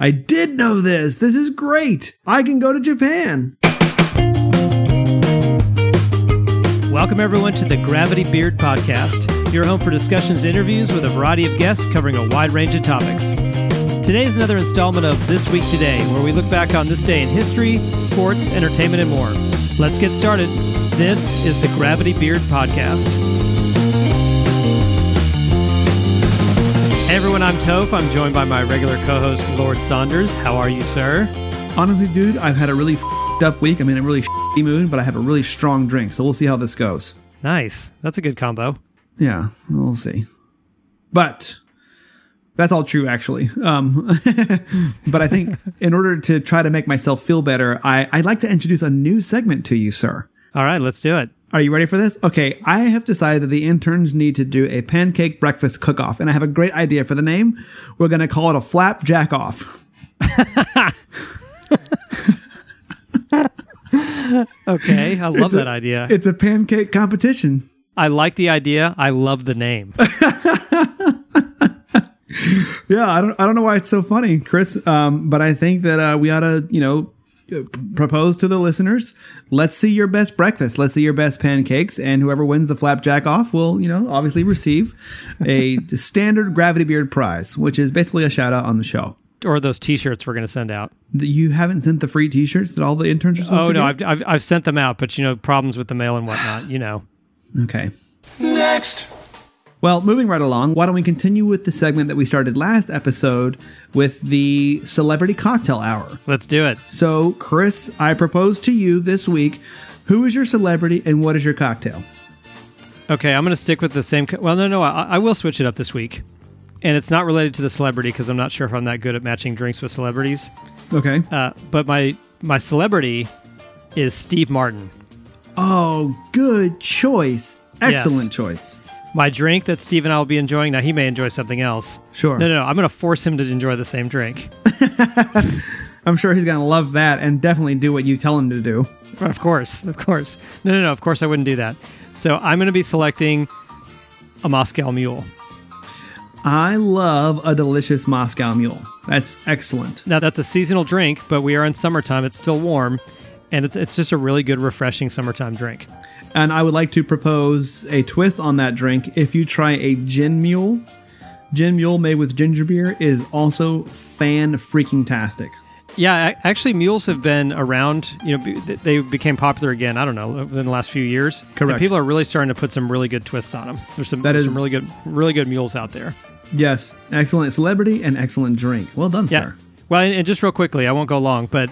I did know this. This is great. I can go to Japan. Welcome, everyone, to the Gravity Beard Podcast, your home for discussions and interviews with a variety of guests covering a wide range of topics. Today is another installment of This Week Today, where we look back on this day in history, sports, entertainment, and more. Let's get started. This is the Gravity Beard Podcast. Hey everyone, I'm Toph. I'm joined by my regular co host, Lord Saunders. How are you, sir? Honestly, dude, I've had a really fed up week. I'm in a really shitty mood, but I have a really strong drink, so we'll see how this goes. Nice. That's a good combo. Yeah, we'll see. But that's all true, actually. Um, but I think in order to try to make myself feel better, I, I'd like to introduce a new segment to you, sir. All right, let's do it. Are you ready for this? Okay, I have decided that the interns need to do a pancake breakfast cook off, and I have a great idea for the name. We're going to call it a flapjack off. Okay, I love It's a- that idea. It's a pancake competition. I like the idea. I love the name. Yeah, I don't I don't know why it's so funny, Chris. Um, but I think that uh, we ought to, you know, propose to the listeners. Let's see your best breakfast. Let's see your best pancakes, and whoever wins the flapjack off will, you know, obviously receive a standard Gravity Beard prize, which is basically a shout out on the show. or those T-shirts we're going to send out. You haven't sent the free T-shirts that all the interns are supposed Oh to no. I've, I've I've sent them out, but you know problems with the mail and whatnot. You know. okay. Next. Well, moving right along, why don't we continue with the segment that we started last episode with the celebrity cocktail hour? Let's do it. So, Chris, I propose to you this week who is your celebrity and what is your cocktail? Okay, I'm going to stick with the same. Co- well, no, no, I, I will switch it up this week, and it's not related to the celebrity because I'm not sure if I'm that good at matching drinks with celebrities. Okay. Uh, but my my celebrity is Steve Martin. Oh, good choice. Excellent choice. My drink that Steve and I will be enjoying. Now he may enjoy something else. Sure. No, no, no. I'm going to force him to enjoy the same drink. I'm sure he's going to love that and definitely do what you tell him to do. Of course, of course. No, no, no. Of course, I wouldn't do that. So I'm going to be selecting a Moscow Mule. I love a delicious Moscow Mule. That's excellent. Now that's a seasonal drink, but we are in summertime. It's still warm, and it's it's just a really good, refreshing summertime drink. And I would like to propose a twist on that drink. If you try a gin mule, gin mule made with ginger beer is also fan freaking tastic. Yeah, actually, mules have been around. You know, they became popular again. I don't know within the last few years. Correct. And people are really starting to put some really good twists on them. There's some That there's is- some really good really good mules out there. Yes, excellent celebrity and excellent drink. Well done, Yeah. sir. Well, and, and just real quickly, I won't go long, but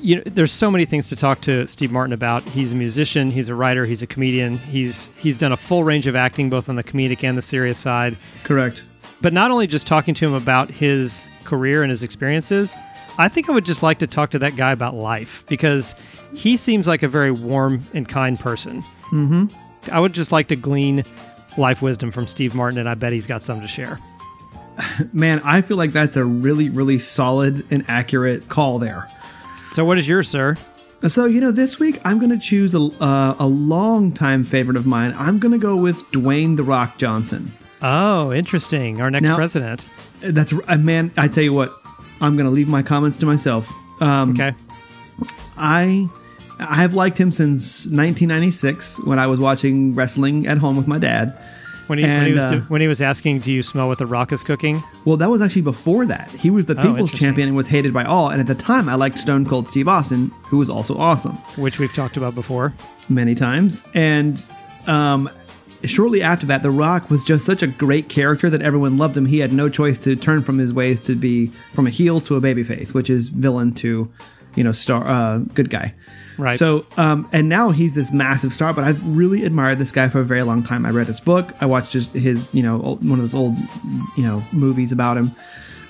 you know, there's so many things to talk to Steve Martin about. He's a musician, he's a writer, he's a comedian. He's he's done a full range of acting, both on the comedic and the serious side. Correct. But not only just talking to him about his career and his experiences, I think I would just like to talk to that guy about life because he seems like a very warm and kind person. Mm-hmm. I would just like to glean life wisdom from Steve Martin, and I bet he's got some to share. Man, I feel like that's a really, really solid and accurate call there. So, what is yours, sir? So, you know, this week I'm going to choose a, uh, a long-time favorite of mine. I'm going to go with Dwayne The Rock Johnson. Oh, interesting. Our next Now- president. That's, uh, man, I tell you what, I'm going to leave my comments to myself. Um, Okay. I I have liked him since 1996 when I was watching wrestling at home with my dad. When he, when, he was uh, when he was asking, "Do you smell what the Rock is cooking?" Well, that was actually before that. He was the People's Oh, interesting. Champion and was hated by all. And at the time, I liked Stone Cold Steve Austin, who was also awesome. Which we've talked about before. many times. And um, shortly after that, The Rock was just such a great character that everyone loved him. He had no choice to turn from his ways to be from a heel to a babyface, which is villain to, you know, star uh, good guy. Right. So, um, and now he's this massive star. But I've really admired this guy for a very long time. I read his book. I watched his, his you know, old, one of those old, you know, movies about him.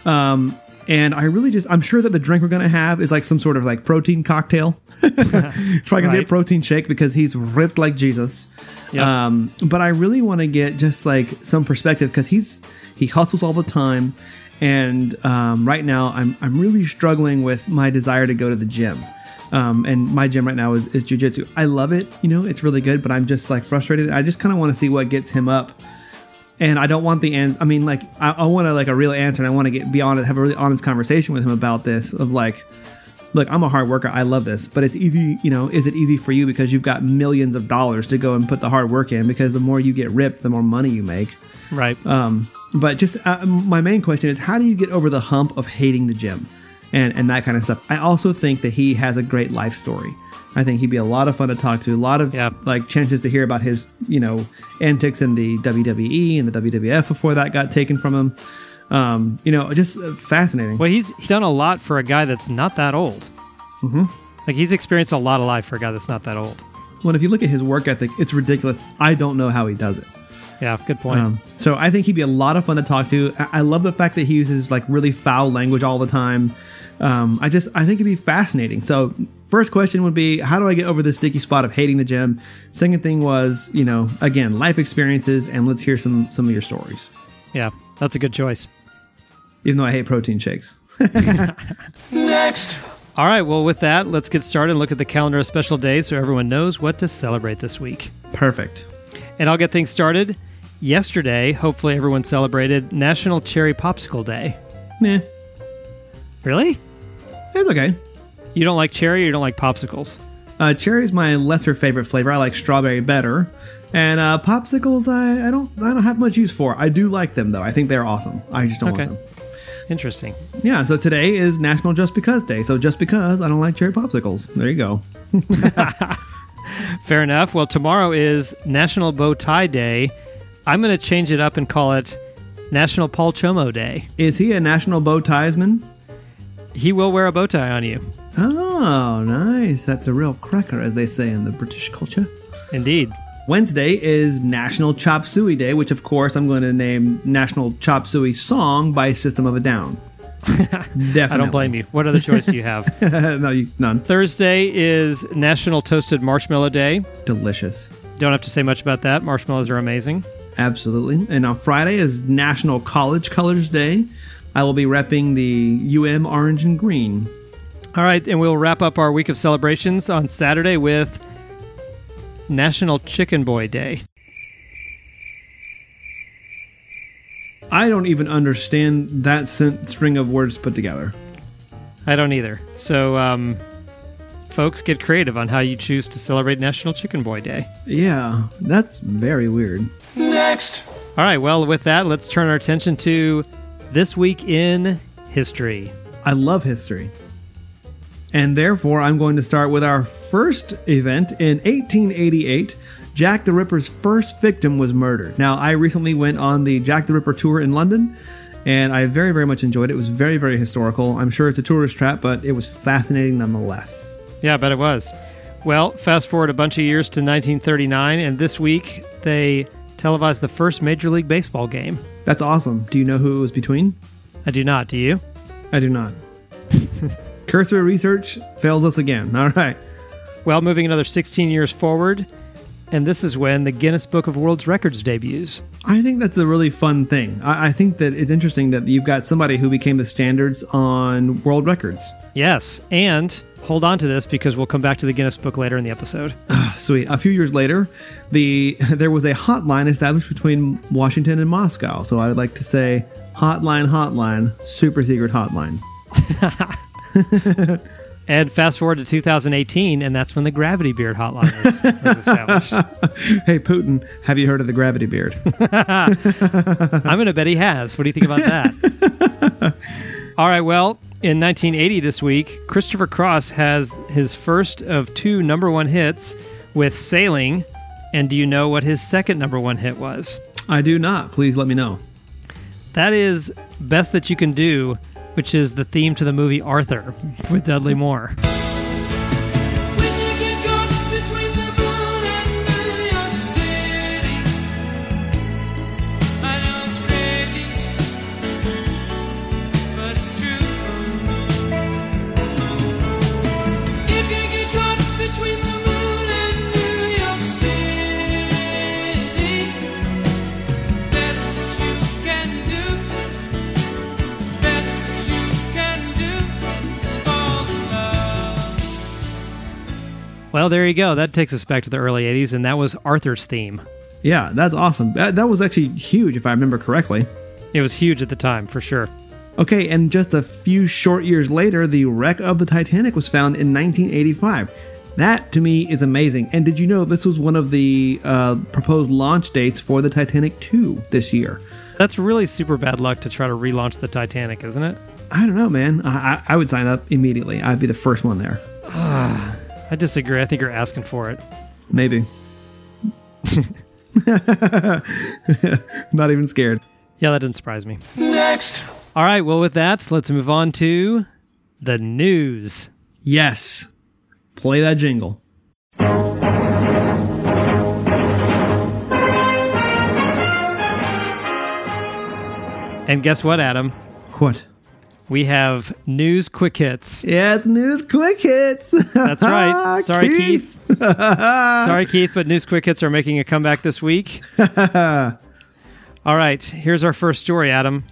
Um, and I really just, I'm sure that the drink we're going to have is like some sort of like protein cocktail. it's probably going to be a protein shake because he's ripped like Jesus. Yep. Um, but I really want to get just like some perspective because he's, he hustles all the time. And um, right now, I'm, I'm really struggling with my desire to go to the gym. Um, and my gym right now is, is jujitsu. I love it. You know, it's really good, but I'm just like frustrated. I just kind of want to see what gets him up and I don't want the answer. I mean, like I, I want to like a real answer, and I want to get be honest, have a really honest conversation with him about this. Of like, look, I'm a hard worker. I love this, but it's easy. You know, is it easy for you because you've got millions of dollars to go and put the hard work in? Because the more you get ripped, the more money you make. Right. Um, but just uh, my main question is, how do you get over the hump of hating the gym, and and that kind of stuff? I also think that he has a great life story. I think he'd be a lot of fun to talk to. A lot of like chances to hear about his, you know, antics in the WWE and the WWF before that got taken from him. Um, you know, just uh, fascinating. Well, he's done a lot for a guy that's not that old. Mm-hmm. Like he's experienced a lot of life for a guy that's not that old. Well, if you look at his work ethic, it's ridiculous. I don't know how he does it. Yeah, good point. Um, so I think he'd be a lot of fun to talk to. I, I love the fact that he uses like really foul language all the time. Um, I just I think it'd be fascinating. So first question would be how do I get over the sticky spot of hating the gym? Second thing was you know again life experiences and let's hear some some of your stories. yeah, that's a good choice. Even though I hate protein shakes. Next. All right, well, with that, let's get started and look at the calendar of special days so everyone knows what to celebrate this week. Perfect. And I'll get things started. Yesterday, hopefully everyone celebrated National Cherry Popsicle Day. Nah, Really? It's okay. You don't like cherry or you don't like popsicles? Uh, cherry is my lesser favorite flavor. I like strawberry better. And uh, popsicles, I, I don't I don't have much use for. I do like them though. I think they're awesome. I just don't Okay. want them. Interesting. Yeah, so today is National Just Because Day. So just because I don't like cherry popsicles. There you go. Fair enough. Well, tomorrow is National Bow Tie Day. I'm going to change it up and call it National Paul Chomo Day. Is he a national bow tiesman? He will wear a bow tie on you. Oh, nice. That's a real cracker, as they say in the British culture. Indeed. Wednesday is National Chop Suey Day, which of course I'm going to name National Chop Suey Song by System of a Down. Definitely. I don't blame you. What other choice do you have? no, you, none. Thursday is National Toasted Marshmallow Day. Delicious. Don't have to say much about that. Marshmallows are amazing. Absolutely. And on Friday is National College Colors Day. I will be repping the UM orange and green. All right, and we'll wrap up our week of celebrations on Saturday with National Chicken Boy Day. I don't even understand that string of words put together. I don't either. So, um, folks, get creative on how you choose to celebrate National Chicken Boy Day. Yeah, that's very weird. Next. All right, well, with that, let's turn our attention to this week in history. I love history. And therefore, I'm going to start with our first event in 1888. Jack the Ripper's first victim was murdered. Now, I recently went on the Jack the Ripper tour in London, and I very, very much enjoyed it. It was very, very historical. I'm sure it's a tourist trap, but it was fascinating nonetheless. Yeah, I bet it was. Well, fast forward a bunch of years to 1939, and this week they televised the first Major League Baseball game. That's awesome. Do you know who it was between? I do not. Do you? I do not. Cursory research fails us again. All right. Well, moving another 16 years forward, and this is when the Guinness Book of World Records debuts. I think that's a really fun thing. I, I think that it's interesting that you've got somebody who became the standards on world records. Yes, and hold on to this because we'll come back to the Guinness Book later in the episode. Ah, sweet. A few years later, the there was a hotline established between Washington and Moscow. So I would like to say hotline, hotline, super secret hotline. And fast forward to 2018, and that's when the Gravity Beard hotline was, was established. Hey Putin, have you heard of the gravity beard? I'm going to bet he has. What do you think about that? All right, well, in 1980 this week, Christopher Cross has his first of two number one hits with Sailing. And do you know what his second number one hit was? I do not. Please let me know. That is Best That You Can Do, which is the theme to the movie Arthur with Dudley Moore. There you go. That takes us back to the early 80s, and that was Arthur's theme. Yeah, that's awesome. That, that was actually huge, if I remember correctly. It was huge at the time, for sure. Okay, and just a few short years later, the wreck of the Titanic was found in 1985. That to me is amazing. And did you know this was one of the uh, proposed launch dates for the Titanic 2 this year? That's really super bad luck to try to relaunch the Titanic, isn't it? I don't know, man. I, I I would sign up immediately. I'd be the first one there. I disagree. I think you're asking for it. Maybe. Not even scared. Yeah, that didn't surprise me. Next. All right, well, with that, let's move on to the news. Yes. Play that jingle. And guess what, Adam? What? We have news quick hits. Yes, news quick hits. That's right. Ah, Sorry, Keith. Sorry, Keith, but news quick hits are making a comeback this week. All right, here's our first story, Adam.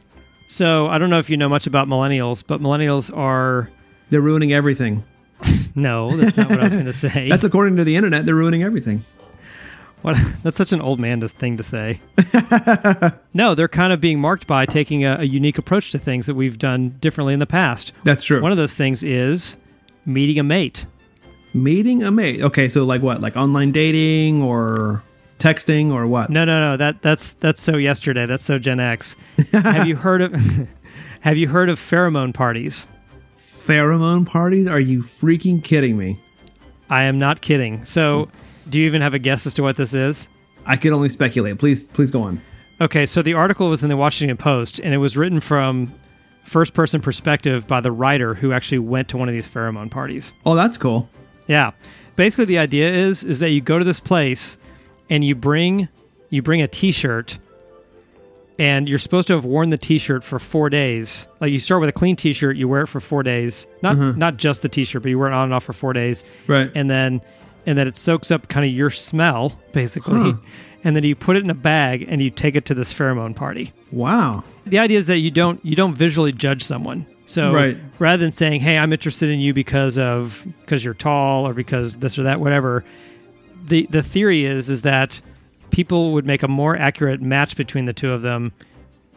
So, I don't know if you know much about millennials, but millennials are. They're ruining everything. No, that's not what I was going to say. That's according to the internet. They're ruining everything. What, that's such an old man to- thing to say. no, they're kind of being marked by taking a, a unique approach to things that we've done differently in the past. That's true. One of those things is meeting a mate. Meeting a mate. Okay, so like what? Like online dating or texting or what? No, no, no. That that's that's so yesterday. That's so Gen X. have you heard of Have you heard of pheromone parties? Pheromone parties? Are you freaking kidding me? I am not kidding. So, do you even have a guess as to what this is? I could only speculate. Please, please go on. Okay, so the article was in the Washington Post, and it was written from first person perspective by the writer who actually went to one of these pheromone parties. Oh, that's cool. Yeah. Basically the idea is is that you go to this place and you bring you bring a t-shirt and you're supposed to have worn the t-shirt for 4 days. Like you start with a clean t-shirt, you wear it for 4 days. Not mm-hmm. not just the t-shirt, but you wear it on and off for 4 days. Right. And then and then it soaks up kind of your smell basically. Huh. And then you put it in a bag and you take it to this pheromone party Wow. the idea is that you don't you don't visually judge someone. So Right. rather than saying, "Hey, I'm interested in you because of because you're tall or because this or that, whatever," the the theory is is that people would make a more accurate match between the two of them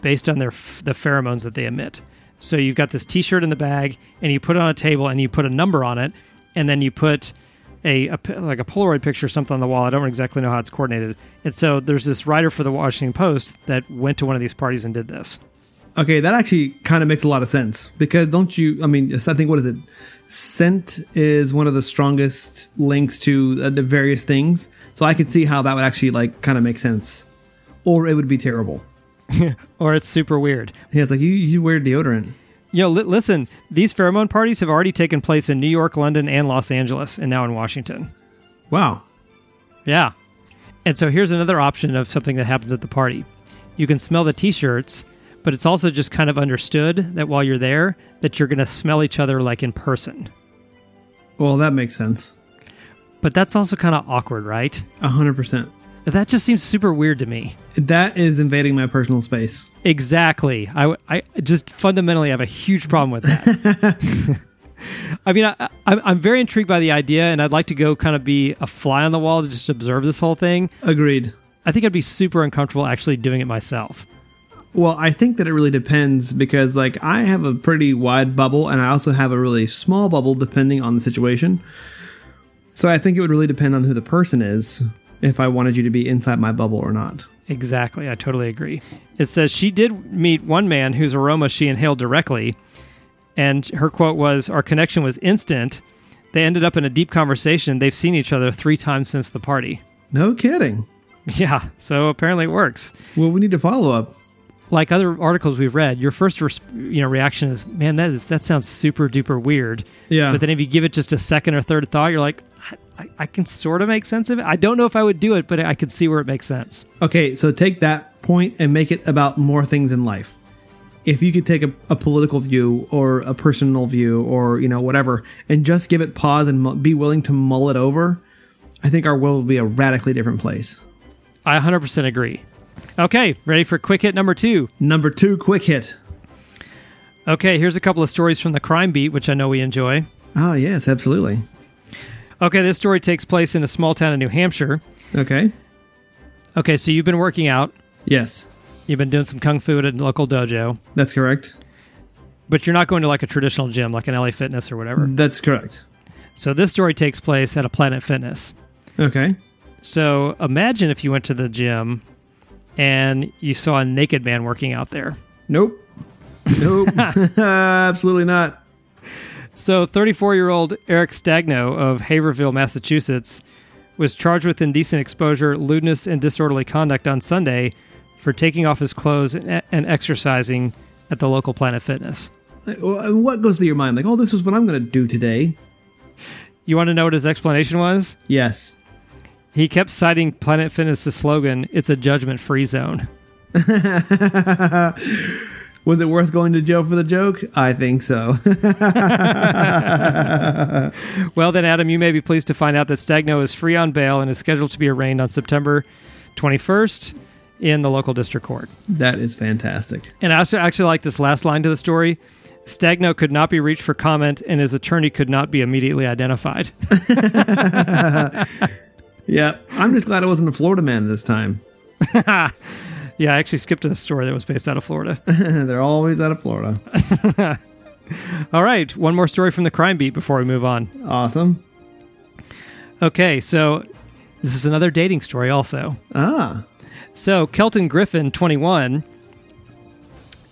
based on their f- the pheromones that they emit. So you've got this T-shirt in the bag, and you put it on a table, and you put a number on it, and then you put a, a like a Polaroid picture or something on the wall. I don't exactly know how it's coordinated. And so there's this writer for the Washington Post that went to one of these parties and did this. Okay, that actually kind of makes a lot of sense because don't you? I mean, I think what is it? Scent is one of the strongest links to uh, the various things, so I could see how that would actually like kind of make sense, or it would be terrible. Or it's super weird. Yeah, it's like you you wear deodorant. You know, li- listen, these pheromone parties have already taken place in New York, London, and Los Angeles, and now in Washington. Wow. Yeah. And so here's another option of something that happens at the party. You can smell the t-shirts, but it's also just kind of understood that while you're there, that you're going to smell each other like in person. Well, that makes sense. But that's also kind of awkward, right? A hundred percent. That just seems super weird to me. That is invading my personal space. Exactly. I, I just fundamentally have a huge problem with that. I mean, I, I, I'm very intrigued by the idea, and I'd like to go kind of be a fly on the wall to just observe this whole thing. Agreed. I think I'd be super uncomfortable actually doing it myself. Well, I think that it really depends because, like, I have a pretty wide bubble and I also have a really small bubble depending on the situation. So I think it would really depend on who the person is if I wanted you to be inside my bubble or not. Exactly. I totally agree. It says she did meet one man whose aroma she inhaled directly, and her quote was, Our connection was instant. They ended up in a deep conversation. They've seen each other three times since the party. No kidding. Yeah, so apparently it works. Well, we need to follow up. Like other articles we've read, your first res- you know reaction is, "Man, that is that sounds super duper weird." Yeah. But then if you give it just a second or third thought, you're like, I, I, I can sort of make sense of it. I don't know if I would do it, but I could see where it makes sense. Okay, so take that point and make it about more things in life. If you could take a, a political view or a personal view or, you know, whatever, and just give it pause and mu- be willing to mull it over, I think our world will be a radically different place. I 100% agree. Okay, ready for quick hit number two. Number two, quick hit. Okay, here's a couple of stories from the crime beat, which I know we enjoy. Oh, yes, absolutely. Okay, this story takes place in a small town in New Hampshire. Okay. Okay, so you've been working out. Yes, You've been doing some kung fu at a local dojo, that's correct. but you're not going to like a traditional gym like an LA Fitness or whatever. That's correct. So this story takes place at a Planet Fitness. Okay. So imagine if you went to the gym and you saw a naked man working out there. Nope. Nope. Absolutely not. So 34 year old Eric Stagno of Haverhill, Massachusetts, was charged with indecent exposure, lewdness, and disorderly conduct on Sunday for taking off his clothes and, and exercising at the local Planet Fitness. What goes through your mind? Like, oh, this is what I'm going to do today. You want to know what his explanation was? Yes. He kept citing Planet Fitness' slogan, it's a judgment free zone. Was it worth going to jail for the joke? I think so. Well, then, Adam, you may be pleased to find out that Stagno is free on bail and is scheduled to be arraigned on September 21st in the local district court. that is fantastic. And I also actually like this last line to the story. Stagno could not be reached for comment, and his attorney could not be immediately identified. Yeah. I'm just glad it wasn't a Florida man this time. yeah, I actually skipped a story that was based out of Florida. They're always out of Florida. All right, one more story from the crime beat before we move on. Awesome. Okay, so this is another dating story, also. Ah. So Kelton Griffin, 21,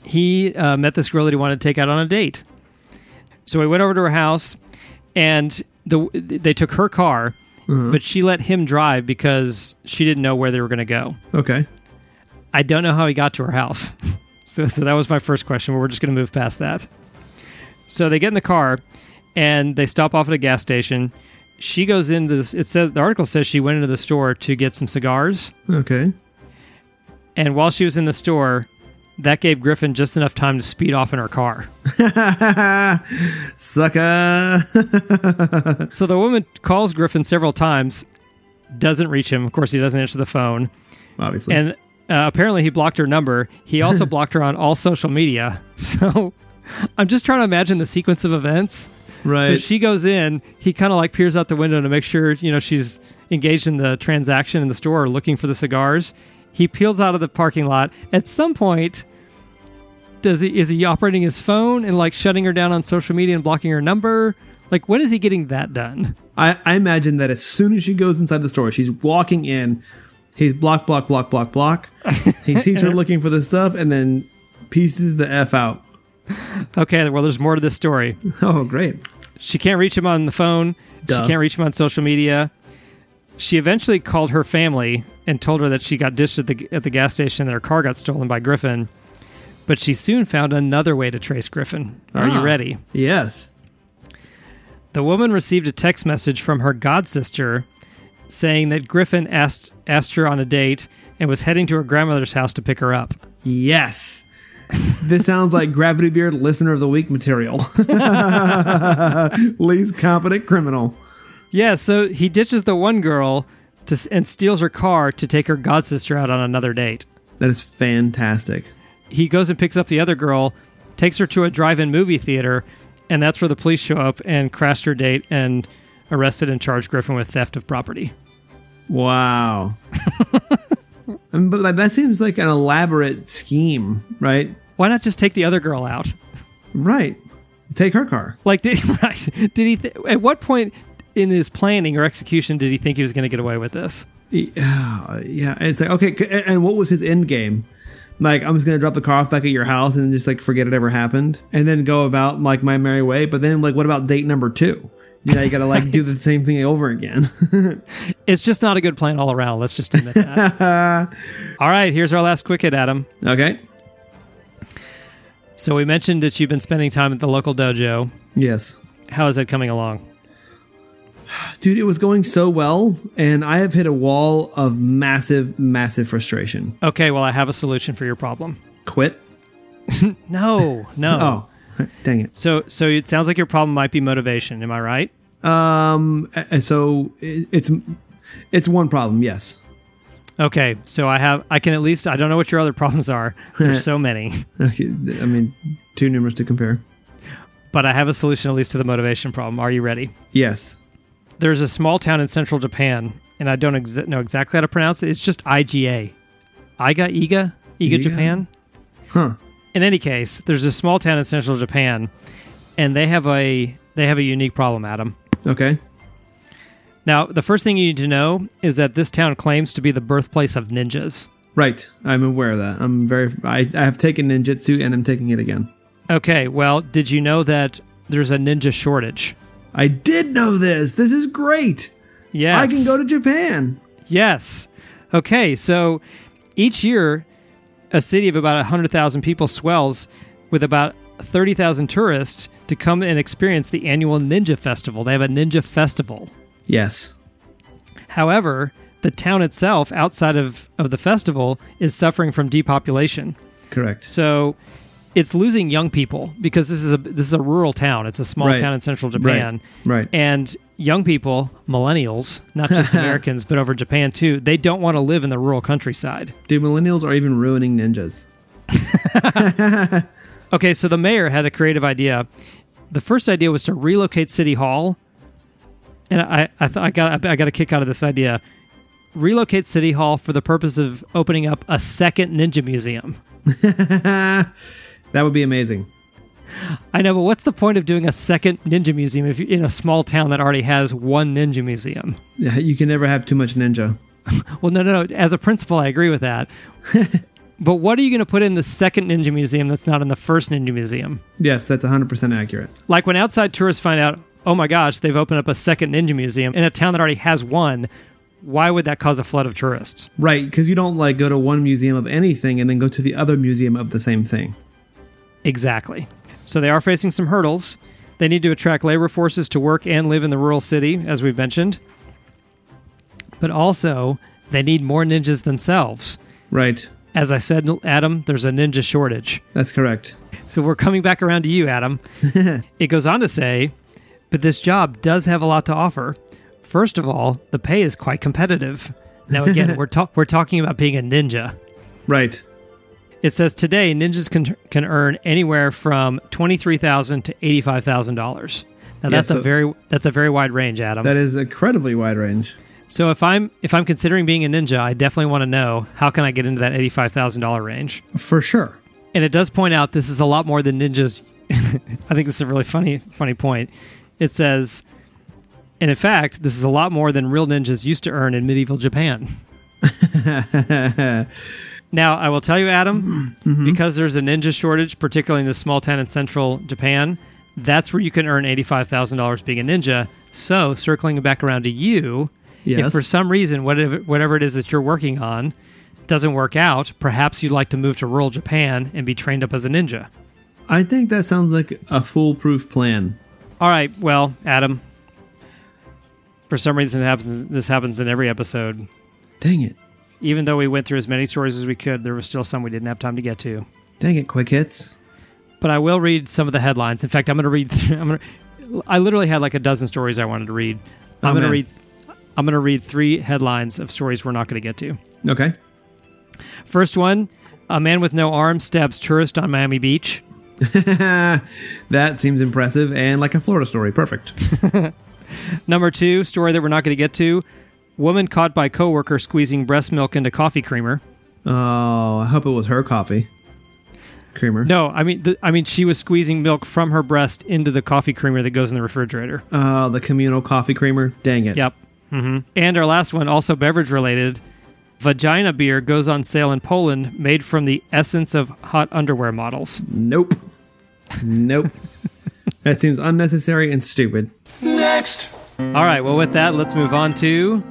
he uh, met this girl that he wanted to take out on a date. So he went over to her house, and the they took her car, Mm-hmm. but she let him drive because she didn't know where they were going to go. Okay. I don't know how he got to her house. so, so that was my first question, but we're just going to move past that. So they get in the car and they stop off at a gas station. She goes into this. It says the article says she went into the store to get some cigars, Okay. and while she was in the store, that gave Griffin just enough time to speed off in her car. Sucker. So the woman calls Griffin several times, doesn't reach him. Of course, he doesn't answer the phone, Obviously. and uh, apparently he blocked her number. He also blocked her on all social media. So I'm just trying to imagine the sequence of events. right. So she goes in. He kind of like peers out the window to make sure you know she's engaged in the transaction in the store, looking for the cigars. He peels out of the parking lot. At some point, does he is he operating his phone and like shutting her down on social media and blocking her number? Like when is he getting that done? I, I imagine that as soon as she goes inside the store, she's walking in. He's block, block, block, block, block. he sees her looking for the stuff and then pieces the F out. Okay, well, there's more to this story. Oh, great. She can't reach him on the phone. Duh. She can't reach him on social media. She eventually called her family and told her that she got dished at the at the gas station and that her car got stolen by Griffin. But she soon found another way to trace Griffin. Are you Ah. ready? Yes. The woman received a text message from her god sister saying that Griffin asked asked her on a date and was heading to her grandmother's house to pick her up. Yes. this sounds like Gravity Beard Listener of the Week material. Least competent criminal. Yeah, so he ditches the one girl to, and steals her car to take her godsister out on another date. That is fantastic. He goes and picks up the other girl, takes her to a drive-in movie theater, and that's where the police show up and crashed her date and arrested and charged Griffin with theft of property. Wow. I mean, but that seems like an elaborate scheme, right? Why not just take the other girl out? Right. Take her car. Like, did, right? Did he? Th- at what point in his planning or execution did he think he was going to get away with this? Uh, yeah, yeah. It's like okay, and and what was his end game? Like I'm just gonna drop the car off back at your house and just like forget it ever happened, and then go about like my merry way. But then like, what about date number two? You know, you gotta like do the same thing over again. It's just not a good plan all around. Let's just admit that. all right, here's our last quick hit, Adam. okay. So we mentioned that you've been spending time at the local dojo. Yes, How is that coming along? Dude, it was going so well, and I have hit a wall of massive, massive frustration. Okay, well, I have a solution for your problem. Quit. No, no. Oh, dang it. So, so it sounds like your problem might be motivation. Am I right? Um, so it's it's one problem. Yes. Okay, so I have. I can at least. I don't know what your other problems are. There's so many, I mean, too numerous to compare. but I have a solution at least to the motivation problem. Are you ready? Yes. There's a small town in central Japan and I don't exa- know exactly how to pronounce it. It's just IGA. Iga, Iga, Iga, Iga? Japan. Huh. In any case, there's a small town in central Japan, and they have a they have a unique problem, Adam. Okay. Now, the first thing you need to know is that this town claims to be the birthplace of ninjas. Right. I'm aware of that. I'm very. I, I have taken ninjutsu and I'm taking it again. Okay, well, did you know that there's a ninja shortage? I did know this. This is great. Yes. I can go to Japan. Yes. Okay, so each year, a city of about 100,000 people swells with about 30,000 tourists to come and experience the annual Ninja Festival. They have a Ninja Festival. Yes. However, the town itself, outside of, of the festival, is suffering from depopulation. Correct. So it's losing young people because this is a this is a rural town. It's a small Right. town in central Japan. Right. And young people, millennials, not just Americans, but over Japan too, they don't want to live in the rural countryside. Dude, millennials are even ruining ninjas. Okay, so the mayor had a creative idea. The first idea was to relocate City Hall, and I I, th- I got I got a kick out of this idea. Relocate City Hall for the purpose of opening up a second ninja museum. That would be amazing. I know, but what's the point of doing a second ninja museum if you in a small town that already has one ninja museum? Yeah, You can never have too much ninja. Well, no, no, no. As a principal, I agree with that. but what are you going to put in the second ninja museum that's not in the first ninja museum? Yes, that's 100% accurate. Like when outside tourists find out, oh my gosh, they've opened up a second ninja museum in a town that already has one. Why would that cause a flood of tourists? Right, because you don't like go to one museum of anything and then go to the other museum of the same thing. Exactly. So they are facing some hurdles. They need to attract labor forces to work and live in the rural city, as we've mentioned. But also, they need more ninjas themselves. Right, As I said, Adam, there's a ninja shortage. that's correct. So we're coming back around to you, Adam. it goes on to say, but this job does have a lot to offer. First of all, the pay is quite competitive. Now, again, we're, ta- we're talking about being a ninja. Right. It says today ninjas can can earn anywhere from twenty three thousand to eighty five thousand dollars. Now Yeah, that's so- a very that's a very wide range, Adam. That is incredibly wide range. so if I'm if I'm considering being a ninja, I definitely want to know how can I get into that eighty five thousand dollar range. For sure. And it does point out this is a lot more than ninjas. I think this is a really funny funny point. It says, and in fact, this is a lot more than real ninjas used to earn in medieval Japan. Now, I will tell you, Adam, mm-hmm. because there's a ninja shortage, particularly in this small town in central Japan, that's where you can earn $85,000 being a ninja. So, circling back around to you, Yes. if for some reason, whatever, whatever it is that you're working on doesn't work out, perhaps you'd like to move to rural Japan and be trained up as a ninja. I think that sounds like a foolproof plan. All right, well, Adam, for some reason, it happens, this happens in every episode. Dang it. Even though we went through as many stories as we could, there was still some we didn't have time to get to. Dang it, quick hits. but I will read some of the headlines. In fact, I'm going to read. Th- I'm going to. I literally had like a dozen stories I wanted to read. I'm Oh, going to read. I'm going to read three headlines of stories we're not going to get to. Okay. First one: A man with no arm stabs tourist on Miami Beach. that seems impressive and like a Florida story. Perfect. Number two: Story that we're not going to get to. Woman caught by coworker squeezing breast milk into coffee creamer. Oh, I hope it was her coffee. Creamer. No, I mean, th- I mean, she was squeezing milk from her breast into the coffee creamer that goes in the refrigerator. Oh, the communal coffee creamer. Dang it. Yep. hmm And our last one, also beverage related. Vagina beer goes on sale in Poland, made from the essence of hot underwear models. Nope. Nope. that seems unnecessary and stupid. Next. All right, well, with that, let's move on to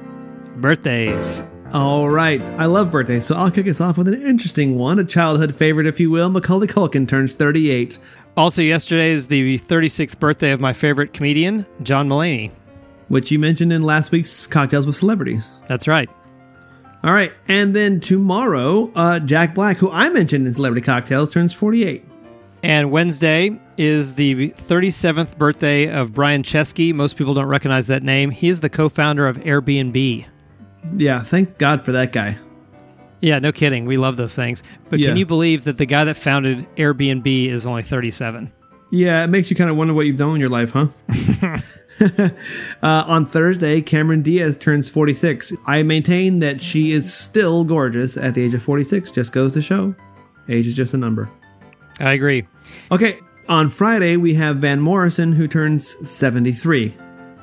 birthdays. All right. I love birthdays, so I'll kick us off with an interesting one. A childhood favorite, if you will. Macaulay Culkin turns 38. Also, yesterday is the 36th birthday of my favorite comedian, John Mulaney. which you mentioned in last week's Cocktails with Celebrities. That's right. All right, and then tomorrow, uh, Jack Black, who I mentioned in Celebrity Cocktails, turns 48. And Wednesday is the 37th birthday of Brian Chesky. Most people don't recognize that name. He is the co founder of Airbnb. Yeah, thank God for that guy. Yeah, no kidding. We love those things. But Yeah. can you believe that the guy that founded Airbnb is only 37? Yeah, it makes you kind of wonder what you've done in your life, huh? uh, on Thursday, Cameron Diaz turns 46. I maintain that she is still gorgeous at the age of 46. Just goes to show. Age is just a number. I agree. Okay, on Friday, we have Van Morrison, who turns 73.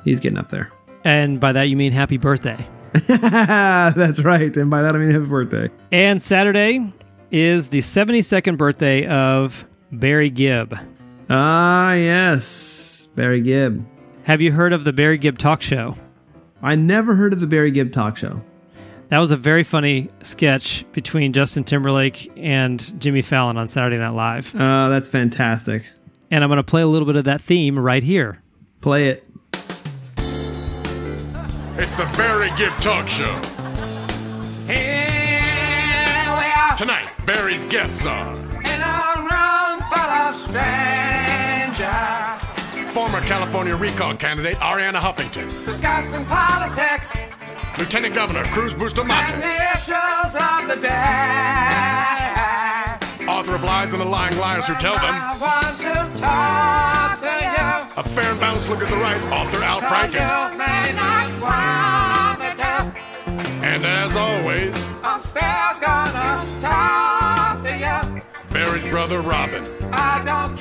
He's getting up there. And by that, you mean happy birthday. That's right. And by that, I mean happy birthday. And Saturday is the 72nd birthday of Barry Gibb. Ah, yes. Barry Gibb. Have you heard of the Barry Gibb Talk Show? I never heard of the Barry Gibb talk show. That was a very funny sketch between Justin Timberlake and Jimmy Fallon on Saturday Night Live. Uh, that's fantastic. And I'm going to play a little bit of that theme right here. Play it. It's the Barry Gibb Talk Show. Here we are. Tonight, Barry's guests are in a room full of strangers. former California recall candidate Arianna Huffington, discussing politics. Lieutenant Governor Cruz Bustamante, the issues of the day. author of Lies and the Lying Liars Who Tell Them, a fair and balanced look at the right, author Al Franken, You may not want me to. and as always, I'm still gonna talk to you. Barry's brother Robin. I don't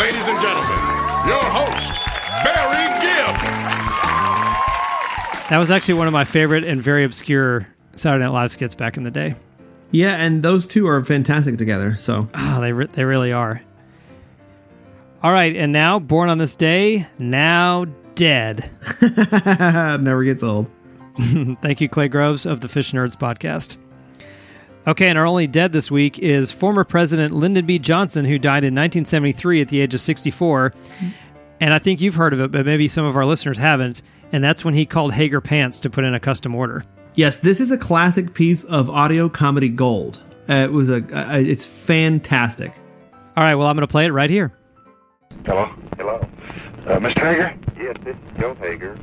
Ladies and gentlemen, your host, Barry Gibb. That was actually one of my favorite and very obscure Saturday Night Live skits back in the day. Yeah, and those two are fantastic together. So, Oh, they, re- they really are. All right, and now, born on this day, now dead. never gets old. Thank you, Clay Groves of the Fish Nerds podcast. Okay, and our only dead this week is former President Lyndon B. Johnson, who died in 1973 at the age of 64. And I think you've heard of it, but maybe some of our listeners haven't. And that's when he called Haggar Pants to put in a custom order. Yes, this is a classic piece of audio comedy gold. Uh, it was a. Uh, it's fantastic. All right, well, I'm going to play it right here. Hello? Hello. Uh, Mr. Haggar? Yes, this is Joe Haggar.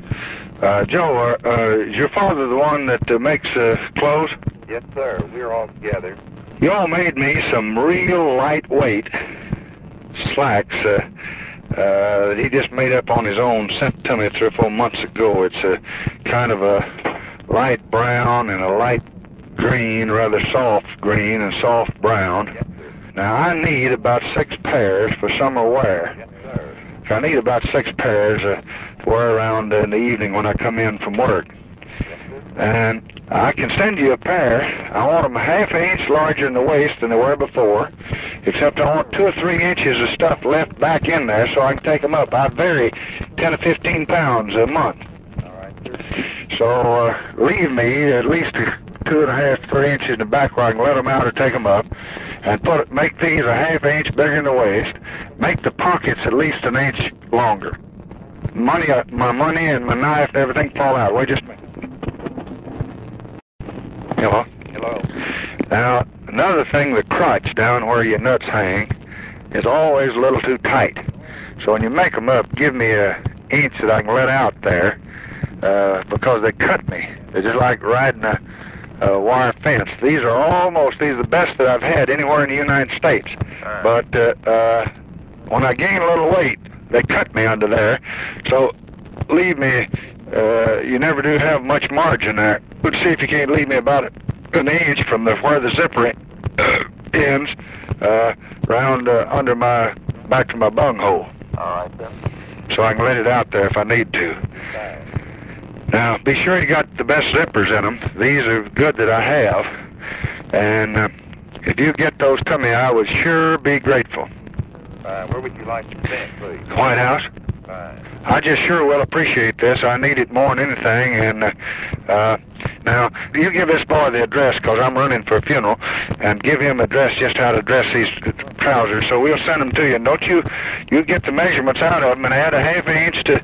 Uh, Joe, uh, uh, is your father the one that uh, makes uh, clothes? Yes, sir. We're all together. You all made me some real lightweight slacks uh, uh, that he just made up on his own, sent to me three or four months ago. It's a kind of a light brown and a light green, rather soft green and soft brown. Yes. Now, I need about six pairs for summer wear. Yes, sir. I need about six pairs uh, to wear around in the evening when I come in from work. And I can send you a pair. I want them half an inch larger in the waist than they were before, except I want two or three inches of stuff left back in there so I can take them up. I vary 10 to 15 pounds a month. All right. So uh, leave me at least two and a half, three inches in the back where I can let them out or take them up, and put make these a half inch bigger in the waist. Make the pockets at least an inch longer. Money, uh, my money and my knife everything fall out. Wait just a minute. Hello. Hello. Now, another thing, the crotch down where your nuts hang is always a little too tight. So when you make them up, give me a inch that I can let out there, uh, because they cut me. They're just like riding a, a wire fence. These are almost these are the best that I've had anywhere in the United States. Right. But uh, uh, when I gain a little weight, they cut me under there. So leave me. Uh, you never do have much margin there. Let's see if you can't leave me about an inch from the where the zipper ends, uh, round uh, under my back to my bunghole, All right, then. so I can let it out there if I need to. Now, be sure you got the best zippers in them. These are good that I have, and uh, if you get those to me, I would sure be grateful. Fine. Where would you like to send, please? White House. Fine. I just sure will appreciate this. I need it more than anything. And uh, uh, now, you give this boy the address because I'm running for a funeral, and give him address just how to dress these trousers. So we'll send them to you. And don't you, you get the measurements out of them and add a half an inch to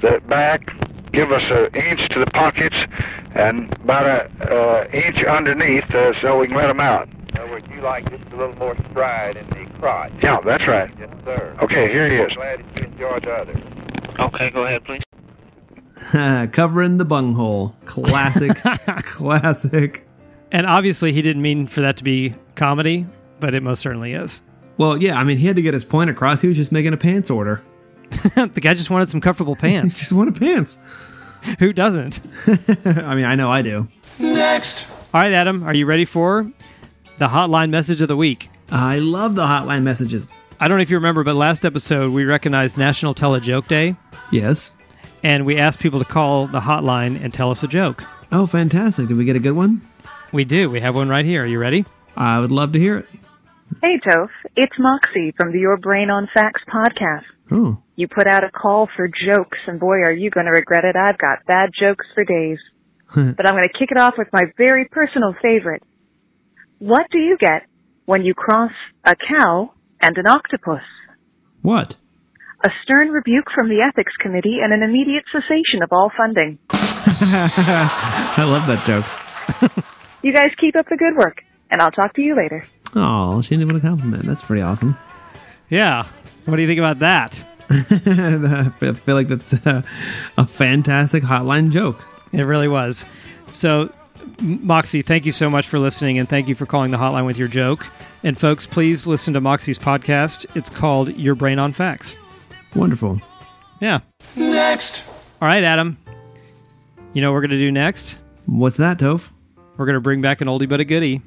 the back give us an inch to the pockets and about a uh, inch underneath uh, so we can let them out. In other words, you like just a little more stride in the crotch. Yeah, that's right. Yes, sir. Okay, here he is. Glad that you enjoyed the other. Okay, go ahead, please. Covering the bunghole. Classic. classic. And obviously, he didn't mean for that to be comedy, but it most certainly is. Well, yeah, I mean, he had to get his point across. He was just making a pants order. the guy just wanted some comfortable pants. He pants. just wanted pants. Who doesn't? I mean, I know I do. Next. All right, Adam, are you ready for the hotline message of the week? I love the hotline messages. I don't know if you remember, but last episode we recognized National Tell a Joke Day, Yes. and we asked people to call the hotline and tell us a joke. Oh, fantastic. Did we get a good one? We do. We have one right here. Are you ready? I would love to hear it. Hey, Toph. It's Moxie from the Your Brain on Facts podcast. Oh, You put out a call for jokes, and boy, are you going to regret it. I've got bad jokes for days. but I'm going to kick it off with my very personal favorite. What do you get when you cross a cow and an octopus? what? A stern rebuke from the ethics committee and an immediate cessation of all funding. I love that joke. You guys keep up the good work, and I'll talk to you later. Oh, she didn't want a compliment. That's pretty awesome. Yeah. What do you think about that? I feel like that's uh, a fantastic hotline joke. It really was. So, Moxie, thank you so much for listening, and thank you for calling the hotline with your joke. And folks, please listen to Moxie's podcast. It's called Your Brain on Facts. Wonderful. Yeah. Next. All right, Adam. You know what we're going to do next? What's that, Toph? We're going to bring back an oldie but a goodie.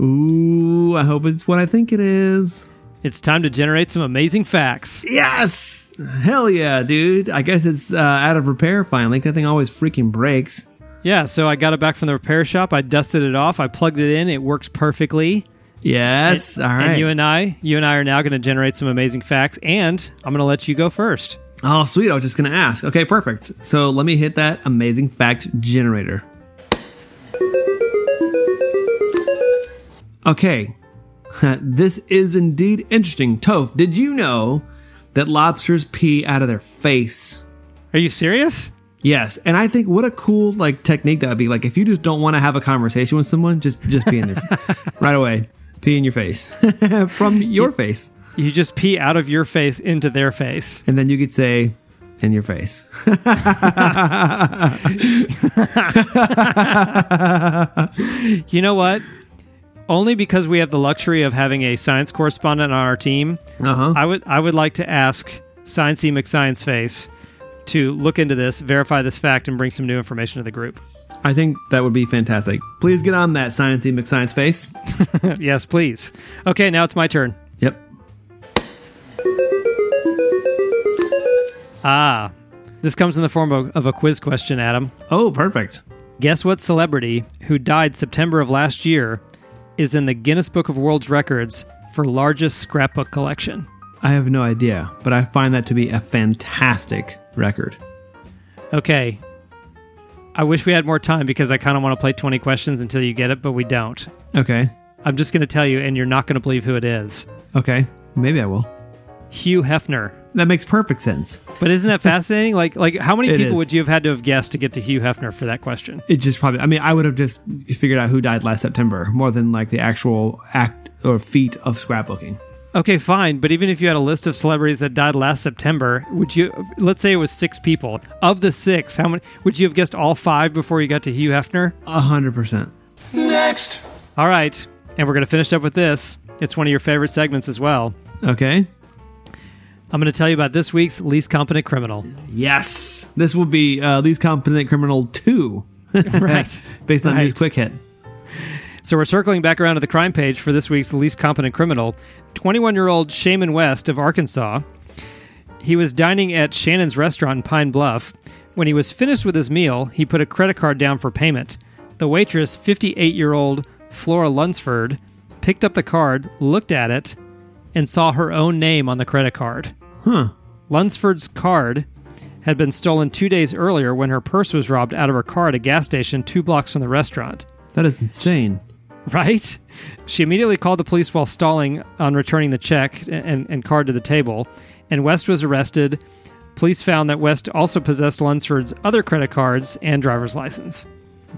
Ooh, I hope it's what I think it is. It's time to generate some amazing facts. Yes! Hell yeah, dude. I guess it's uh, out of repair finally. That thing always freaking breaks. Yeah, so I got it back from the repair shop. I dusted it off. I plugged it in. It works perfectly. Yes. All right. And you and I, you and I are now going to generate some amazing facts. And I'm going to let you go first. oh, sweet. I was just going to ask. Okay, perfect. So let me hit that amazing fact generator. Okay. this is indeed interesting. Toph, did you know that lobsters pee out of their face? Are you serious? Yes, and I think what a cool like technique that would be. Like if you just don't want to have a conversation with someone, just just be in there right away, pee in your face from your face, You just pee out of your face into their face. and then you could say in your face. You know what? Only because we have the luxury of having a science correspondent on our team, Uh huh. I would I would like to ask Sciencey McScience Face to look into this, verify this fact, and bring some new information to the group. I think that would be fantastic. Please get on that sciencey McScience face. yes, please. Okay, now it's my turn. Yep. Ah, this comes in the form of, of a quiz question, Adam. Oh, perfect. Guess what celebrity who died September of last year is in the Guinness Book of World Records for largest scrapbook collection? I have no idea, but I find that to be a fantastic record. Okay. I wish we had more time because I kind of want to play 20 questions until you get it, but we don't. Okay. I'm just going to tell you, and you're not going to believe who it is Okay. Maybe I will. Hugh Hefner. That makes perfect sense. But isn't that fascinating? like, like how many It people is. would you have had to have guessed to get to Hugh Hefner for that question? It just probably, I mean, I would have just figured out who died last September more than like the actual act or feat of scrapbooking. Okay, fine. But even if you had a list of celebrities that died last September, would you, let's say it was six people. Of the six, how many, would you have guessed all five before you got to Hugh Hefner? A hundred percent. Next. All right. And we're going to finish up with this. It's one of your favorite segments as well. Okay. I'm going to tell you about this week's least competent criminal. Yes. This will be uh, Least Competent Criminal 2. Right. Based on Right. News Quick Hit. So we're circling back around to the crime page for this week's least competent criminal. 21 year old Shaman West of Arkansas. He was dining at Shannon's restaurant in Pine Bluff. When he was finished with his meal, he put a credit card down for payment. The waitress, 58 year old Flora Lunsford, picked up the card, looked at it, and saw her own name on the credit card. Huh. Lunsford's card had been stolen two days earlier when her purse was robbed out of her car at a gas station two blocks from the restaurant. That is insane. Right? She immediately called the police while stalling on returning the check and, and card to the table, and West was arrested Police found that West also possessed Lunsford's other credit cards and driver's license.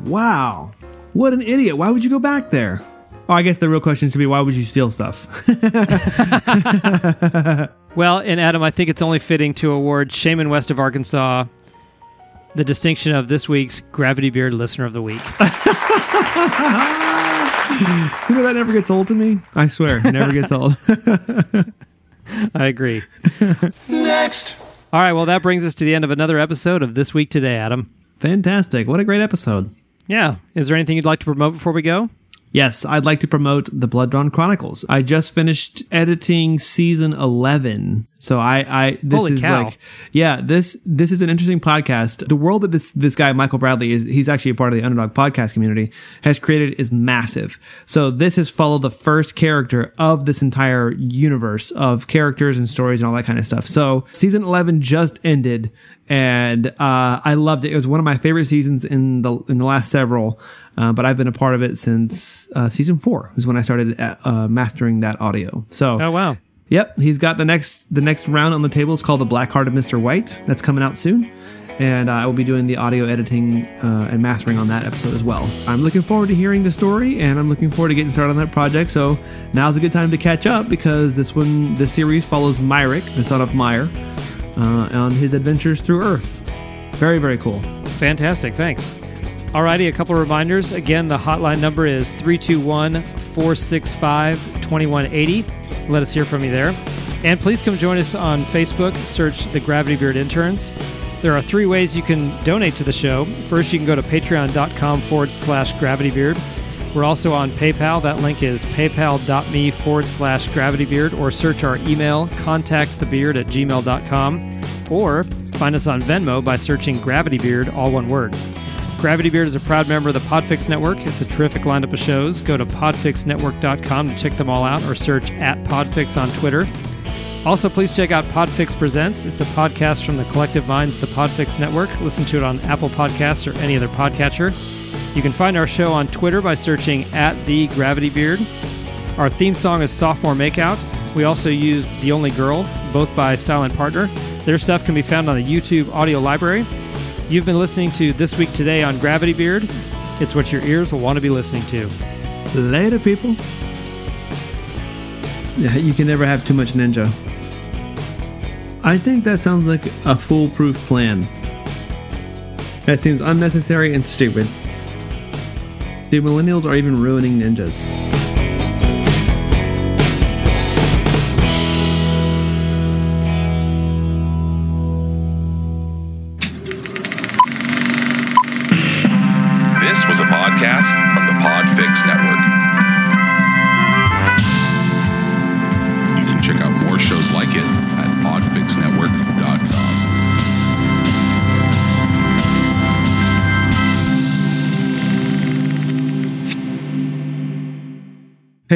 Wow. What an idiot. Why would you go back there? Oh, I guess the real question should be why would you steal stuff? Well, and Adam, I think it's only fitting to award Shaman West of Arkansas the distinction of this week's Gravity Beard Listener of the Week. you know, that never gets old to me. I swear, it never gets old. I agree. Next. All right, well, that brings us to the end of another episode of This Week Today, Adam. Fantastic. What a great episode. Yeah. Is there anything you'd like to promote before we go? Yes, I'd like to promote the Blood Drawn Chronicles. I just finished editing season eleven, so I, I this Holy is cow. like, yeah, this this is an interesting podcast. The world that this this guy Michael Bradley is, he's actually a part of the Underdog podcast community, has created is massive. So this has followed the first character of this entire universe of characters and stories and all that kind of stuff. So season eleven just ended, and uh, I loved it. It was one of my favorite seasons in the in the last several. Uh, but I've been a part of it since uh, season four is when I started uh, mastering that audio. So, Oh, wow. Yep, he's got the next the next round on the table It's called the Black Heart of Mister White. That's coming out soon, and uh, I will be doing the audio editing uh, and mastering on that episode as well. I'm looking forward to hearing the story, and I'm looking forward to getting started on that project. So now's a good time to catch up because this one, this series follows Myrick, the son of Meyer, uh, on his adventures through Earth. Very very cool. Fantastic. Thanks. Alrighty, a couple reminders. Again, the hotline number is 321 465 2180. Let us hear from you there. And please come join us on Facebook. Search the Gravity Beard Interns. There are three ways you can donate to the show. First, you can go to patreon.com forward slash gravitybeard. We're also on PayPal. That link is paypal.me forward slash gravitybeard or search our email contactthebeard at gmail.com or find us on Venmo by searching Gravity Beard, all one word. Gravity Beard is a proud member of the Podfix Network. It's a terrific lineup of shows. Go to podfixnetwork.com to check them all out or search at Podfix on Twitter. Also, please check out Podfix Presents. It's a podcast from the collective minds of the Podfix Network. Listen to it on Apple Podcasts or any other podcatcher. You can find our show on Twitter by searching at the Gravity Beard. Our theme song is Sophomore Makeout. We also used The Only Girl, both by Silent Partner. Their stuff can be found on the YouTube audio library. You've been listening to This Week Today on Gravity Beard. It's what your ears will want to be listening to. Later, people. Yeah, you can never have too much ninja. I think that sounds like a foolproof plan. That seems unnecessary and stupid. Dude, millennials are even ruining ninjas.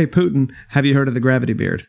Putin, have you heard of the Gravity Beard?